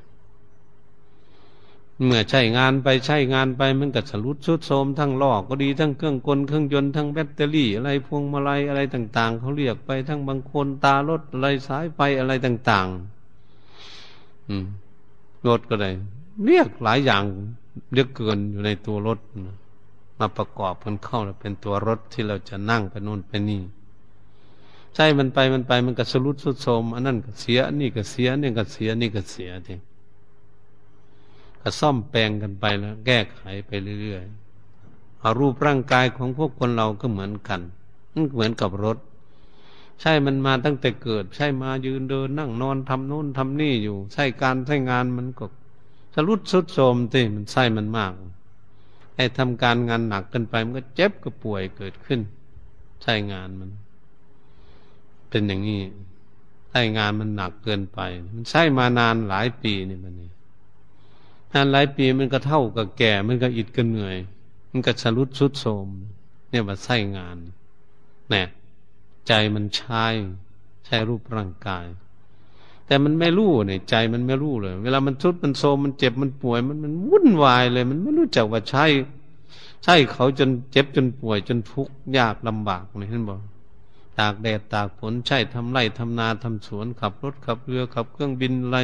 เมื่อใช้งานไปใช้งานไปมันก็สรุดชุดโทมทั้งลอก็ดีทั้งเครื่องกลเครื่องยนต์ทั้งแบตเตอรี่ อะไรพวงมาลัยอะไรต่าง ๆเขาเรียกไปทั้งบางคนตารถอะไรสายไฟอะไรต่าง ๆ อืมรถก็ได้เรียกหลายอย่างเรียกเกินอยู่ในตัวรถมาประกอบกันเข้าเป็นตัวรถที่เราจะนั่งไปโน่นไปนี่ใช่มันไปมันไปมันก็สรุดสุดโทมอันนั้นก็เสียนี่ก็เสียนี่ก็เสียนี่ก็เสียที ก็ซ่อมแปลงกันไปแล้ว แก้ไขไปเรื่อยๆเอารูปร่างกายของพวกคนเราก็เหมือนกันมันเหมือนกับรถ ใช่มันมาตั้งแต่เกิด ใช่มายืนเดินนั่งนอนทำโน่นทำนี่อยู่ ใช่การใช้งานมันก็สรุดสุดโทมทีมันใช่มันมากไอ้ทำการงานหนักเกินไปมันก็เจ็บก็ป่วยเกิดขึ้น ใช่งานมัน เป็นอย่างนี้ใช่งานมันหนักเกินไป มันใช่มานานหลายปีนี่มันนี่ นานหลายปีมันก็เท่ากับแก่ มันก็อิดก็เหนื่อย มันก็ชรุดชุดโทมเนี่ยว่าใช่งานเนี่ยใจมันใช่ใช่รูปร่างกาย แต่มันไม่รู้เนี่ยใจมันไม่รู้เลย เวลามันชุดมันโทมมันเจ็บมันป่วย มันมันวุ่นวายเลย มันไม่รู้จักว่าใช่ใช่เขาจนเจ็บจนป่วยจนทุกข์ยากลำบากเลยเห็นบอกตากแดดตากฝนใช่ทำไร่ทำนาทำสวนขับรถขับเรือขับเครื่องบินอะไร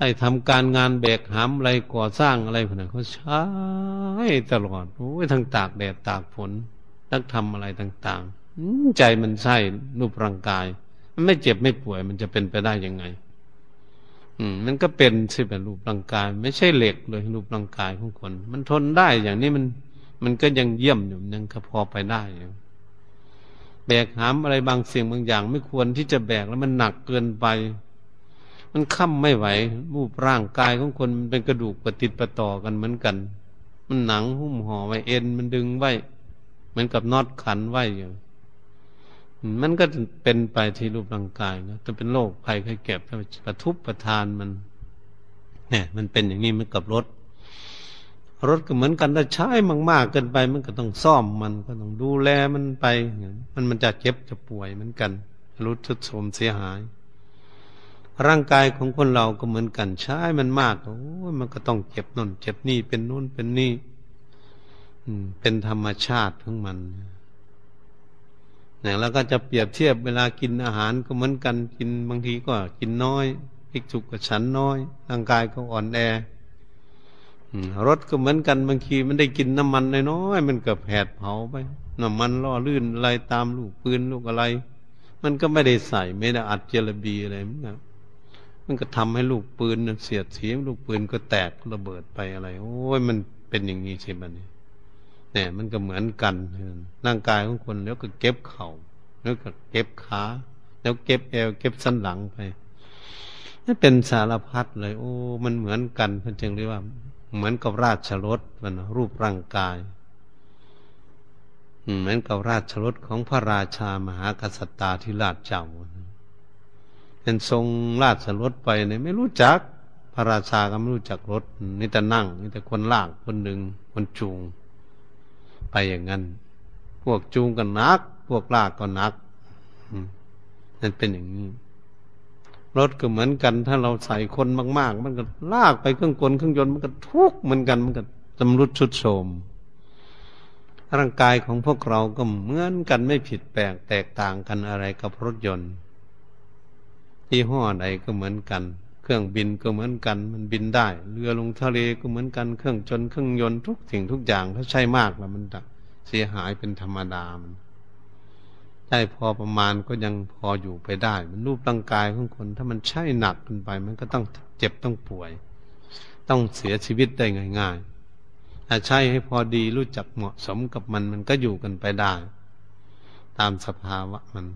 ไอ้ทำการงานแบกหามอะไรก่อสร้างอะไรพวกนั้นเขาใช้ตลอดโอ้ยทั้งตากแดดตากฝนทั้งทำอะไรต่างๆใจมันใช่รูปร่างกาย มันไม่เจ็บไม่ป่วย มันจะเป็นไปได้ยังไง อืม มันก็เป็นสิเป็นรูปร่างกาย ไม่ใช่เหล็กเลยรูปร่างกายของคน มันทนได้อย่างนี้มัน มันก็ยังเยี่ยมอยู่ยังพอไปได้อยู่แบกหามอะไรบางสิ่งบางอย่าง ไม่ควรที่จะแบกแล้วมันหนักเกินไป มันค้ำไม่ไหวรูปร่างกายของคนมันเป็นกระดูกประติดประต่อกันเหมือนกัน มันหนังหุ้มห่อไว้เอ็นมันดึงไว้เหมือนกับน็อตขันไว้อยู่มันก็เป็นไปที่รูปร่างกายนะจะเป็นโรคภัยไข้เก็บกระทุบประทานมัน เนี่ย มันเป็นอย่างนี้มันกับรถ รถก็เหมือนกันถ้าใช้มากๆเกินไป มันก็ต้องซ่อมมันก็ต้องดูแลมันไป มันมันจะเจ็บจะป่วยเหมือนกันรุดทุดโทมเสียหาย ร่างกายของคนเราก็เหมือนกันใช้มันมากโอ้มันก็ต้องเจ็บน่นเจ็บนี่เป็นนู่นเป็นนี่เป็นธรรมชาติของมันเนี่ยแล้วก็จะเปรียบเทียบเวลากินอาหารก็เหมือนกันกินบางทีก็กินน้อยพิกจุกกับฉันน้อย ร่างกายก็อ่อนแอรถก็เหมือนกันบางทีมันได้กินน้ำมันน้อยๆมันเก็แผดเผาไปน้ำมันล่อลื่นอะไรตามลูกปืนลูกอะไร มันก็ไม่ได้ใส่ไม่ได้อัดเจลบีอะไรเหมือนกัน มันก็ทำให้ลูกปืนเสียดสีลูกปืนก็แตกระเบิดไปอะไร โอ้ยมันเป็นอย่างนี้ใช่ไหมเนี่ยมันก็เหมือนกันร่างกายของคนแล้วก็เก็บเข่าแล้วก็เก็บขาแล้วเก็บเอวเก็บสันหลังไปนี่เป็นสารพัดเลย โอ้ มันเหมือนกันเพื่อนจึงเรียกว่า เหมือนกับราชรถมันรูปร่างกายเหมือนกับราชรถของพระราชามหากษัตริย์ที่ราชเจ้า เป็นทรงราชรถไปเนี่ยไม่รู้จัก พระราชาก็ไม่รู้จักรถนี่แต่นั่งนี่แต่คนลากคนหนึ่งคนจูง ไปอย่างนั้น พวกจูงก็นัก พวกลากก็นักนั่นเป็นอย่างนี้รถก็เหมือนกัน ถ้าเราใส่คนมากๆ มันก็ลากไปเครื่องกลเครื่องยนต์มันก็ทุกข์เหมือนกัน มันก็จำรุดชุดโทมร่างกายของพวกเราก็เหมือนกันไม่ผิดแปลกแตกต่างกันอะไรกับรถยนต์ ที่ห้อใดก็เหมือนกัน เครื่องบินก็เหมือนกัน มันบินได้ เรือลงทะเลก็เหมือนกัน เครื่องจนเครื่องยนต์ทุกสิ่งทุกอย่างถ้าใช้มากแล้วมันจะเสียหายเป็นธรรมดามันใช้พอประมาณก็ยังพออยู่ไปได้ มันรูปร่างกายของคน ถ้ามันใช้หนักเกินไป มันก็ต้องเจ็บต้องป่วย ต้องเสียชีวิตได้ง่ายๆถ้าใช้ให้พอดีรู้จักเหมาะสมกับมันมันก็อยู่กันไปได้ ตามสภาวะมัน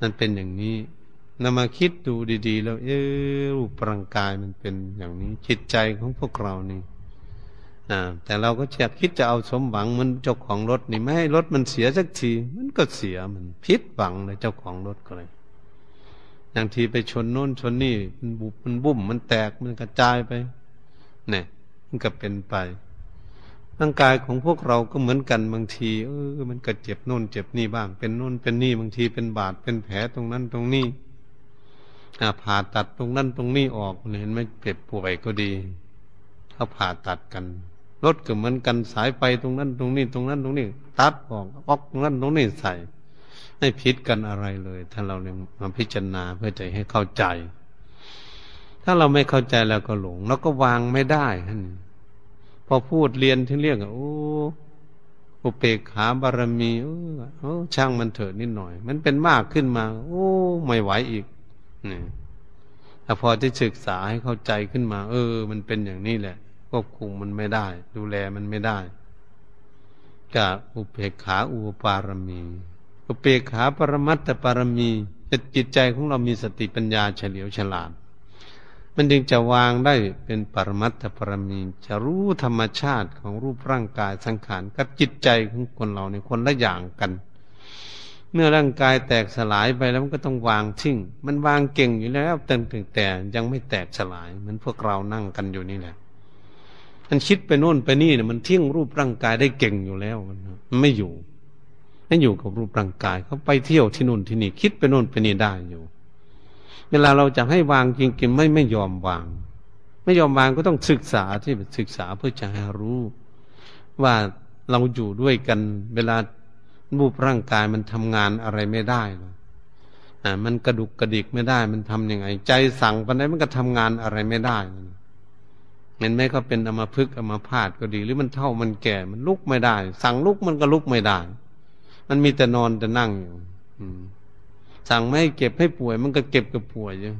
นั่นเป็นอย่างนี้นำมาคิดดูดี ๆ แล้ว เออรูปร่างกายมันเป็นอย่างนี้ จิตใจของพวกเรานี่แต่เราก็จะคิดจะเอาสมหวังมันเจ้าของรถนี่ไม่ให้รถมันเสียสักที มันก็เสียมันพิษหวังเลยเจ้าของรถก็เลยอย่างทีไปชนโน้นชนนี่มันบุบมันบุ่มมันแตกมันกระจายไป เนี่ย มันก็เป็นไป ร่างกายของพวกเราก็เหมือนกันบางทีเออมันก็เจ็บโน่นเจ็บนี่บ้าง เป็นโน่นเป็นนี่บางทีเป็นบาดเป็นแผลตรงนั้นตรงนี้ผ่าตัดตรงนั้นตรงนี้ออกเห็นไหมเจ็บป่วยก็ดีเขาผ่าตัดกันรถก็เหมือนกันสายไฟตรงนั้นตรงนี้ตรงนั้นตรงนี้ ตัดออกออกตรงนั้นตรงนี้ใส่ไม่พิษกันอะไรเลย ถ้าเราเนี่ยมาพิจารณาเพื่อจะให้เข้าใจ ถ้าเราไม่เข้าใจแล้วก็หลง แล้วก็วางไม่ได้ท่าน พอพูดเรียนที่เรียกโอ้อุเปกขาบารมีโอ้ช่างมันเถิดนิดหน่อย มันเป็นมากขึ้นมา โอ้ไม่ไหวอีกนี่แต่พอที่ศึกษาให้เข้าใจขึ้นมา เออ มันเป็นอย่างนี้แหละควบคุมมันไม่ได้ ดูแลมันไม่ได้กับอุเปกขาอุปารมี อุเปกขาปรมัตตปารมีจิตใจของเรามีสติปัญญาเฉลียวฉลาด มันจึงจะวางได้เป็นปรมัตถปรมีจะรู้ธรรมชาติของรูปร่างกายสังขารกับจิตใจของคนเราในคนละอย่างกัน เมื่อร่างกายแตกสลายไปแล้วมันก็ต้องวางทิ้งมันวางเก่งอยู่แล้วแต่ถึงแต่ยังไม่แตกสลาย เหมือนพวกเรานั่งกันอยู่นี่แหละมันคิดไปโน่นไปนี่เนี่ยมันทิ้งรูปร่างกายได้เก่งอยู่แล้วมันไม่อยู่ไม่อยู่กับรูปร่างกายเขาไปเที่ยวที่นู่นที่นี่คิดไปโน่นไปนี่ได้อยู่ เวลาเราจะให้วางจริงๆไม่ไม่ยอมวาง ไม่ยอมวางก็ต้องศึกษาที่ศึกษาเพื่อจะให้รู้ ว่าเราอยู่ด้วยกัน เวลารูปร่างกายมันทำงานอะไรไม่ได้อ่ามันกระดุกกระดิกไม่ได้ มันทํำยังไง ใจสั่งไปไหนมันก็ทำงานอะไรไม่ได้เห็นไหมเขาเป็นอมาพึกอมาพาดก็ดี หรือมันเท่ามันแก่มันลุกไม่ได้ สั่งลุกมันก็ลุกไม่ได้ มันมีแต่นอนแต่นั่งอยู่ อืม สั่งไม่ให้เก็บให้ป่วย มันก็เก็บกับป่วยอยู่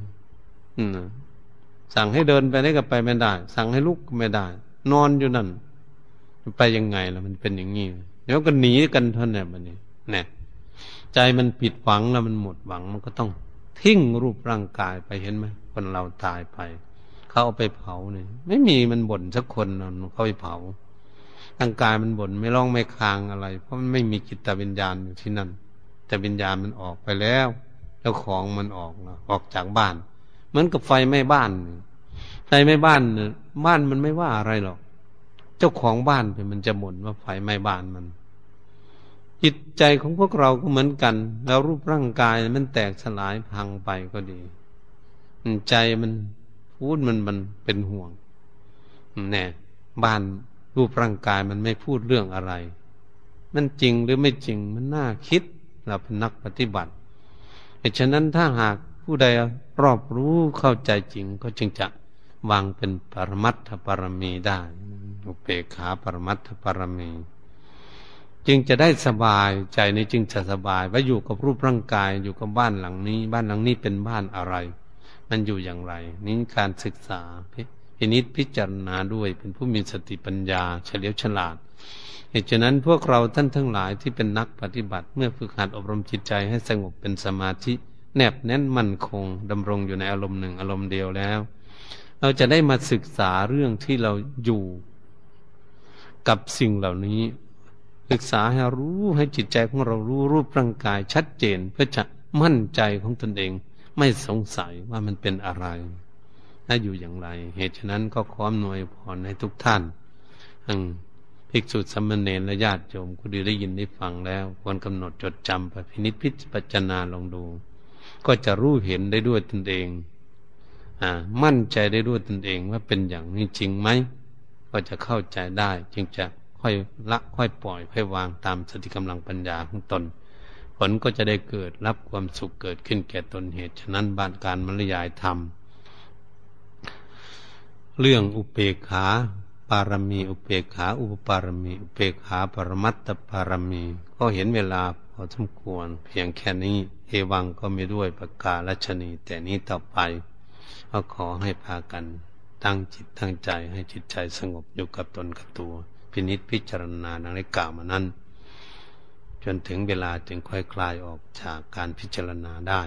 สั่งให้เดินไปได้ก็ไปไม่ได้ สั่งให้ลุกก็ไม่ได้ นอนอยู่นั่นไปยังไงล่ะ มันเป็นอย่างนี้เดี๋ยวก็หนีกันท่านั้นมันนี่เนี่ยใจมันผิดหวังแล้วมันหมดหวัง มันก็ต้องทิ้งรูปร่างกายไปเห็นไหมคนเราตายไป เขาเอาไปเผาเนี่ยไม่มีมันบ่นสักคนเขาไปเผาร่างกายมันบ่นไม่ร้องไม่คางอะไร เพราะมันไม่มีจิตวิญญาณอยู่ที่นั่น แต่วิญญาณมันออกไปแล้ว แล้วของมันออกแล้วออกจากบ้านเหมือนกับไฟไหม้บ้านไฟไหม้บ้านบ้านมันไม่ว่าอะไรหรอก เจ้าของบ้านเป็นมันจะบ่นว่าไฟไหม้บ้านมัน จิตใจของพวกเราก็เหมือนกัน แล้วรูปร่างกายมันแตกสลายพังไปก็ดีใจมันพูดมันมันเป็นห่วงแน่บ้านรูปร่างกายมันไม่พูดเรื่องอะไร มันจริงหรือไม่จริงมันน่าคิด เราเป็นนักปฏิบัติเหตุฉะนั้นถ้าหากผู้ใดรอบรู้เข้าใจจริงก็จึงจะวางเป็นปรมัตถปรมีได้อุเปกขาปรมัตถปรมี จึงจะได้สบายใจในจึงจะสบายว่าอยู่กับรูปร่างกายอยู่กับบ้านหลังนี้ บ้านหลังนี้เป็นบ้านอะไร มันอยู่อย่างไร นี่การศึกษาพินิษพิจารณาด้วยเป็นผู้มีสติปัญญา เฉลียวฉลาด เหตุฉะนั้นพวกเราท่านทั้งหลายที่เป็นนักปฏิบัติ เมื่อฝึกหัดอบรมจิตใจให้สงบเป็นสมาธิ แนบแน่นมั่นคงดำรงอยู่ในอารมณ์หนึ่งอารมณ์เดียวแล้ว เราจะได้มาศึกษาเรื่องที่เราอยู่กับสิ่งเหล่านี้ ศึกษาให้รู้ให้จิตใจของเรารู้รูปร่างกายชัดเจนเพื่อจะมั่นใจของตนเอง ไม่สงสัยว่ามันเป็นอะไรถ้าอยู่อย่างไร เหตุฉะนั้นก็ขออำนวยพรให้ทุกท่าน อืม ภิกษุสมณเณรและญาติโยมคุณดีได้ยินได้ฟังแล้ว ควรกำหนดจดจำไปพินิจพิจารณาลองดู ก็จะรู้เห็นได้ด้วยตนเองอ่ามั่นใจได้ด้วยตนเองว่าเป็นอย่างนี้จริงไหมก็จะเข้าใจได้ จึงจะค่อยละค่อยปล่อยค่อยวางตามสติกำลังปัญญาของตน ผลก็จะได้เกิดรับความสุขเกิดขึ้นแก่ตนเหตุฉะนั้นบานการมรยายธรรมเรื่องอุเปกขา ปารมี อุเปกขาอุปปารมี อุเปกขาปรมัตตปารมี ก็เห็นเวลาพอสมควร เพียงแค่นี้ เอวังก็ม่ด้วยประกาศชนี แต่นี้ต่อไป ก็ขอให้พากันตั้งจิตตั้งใจให้จิตใจสงบอยู่กับตนกับตัว พินิษพิจารณาดังได้กล่าวมานั้นจนถึงเวลาจึงค่อยคลายออกจากการพิจารณาได้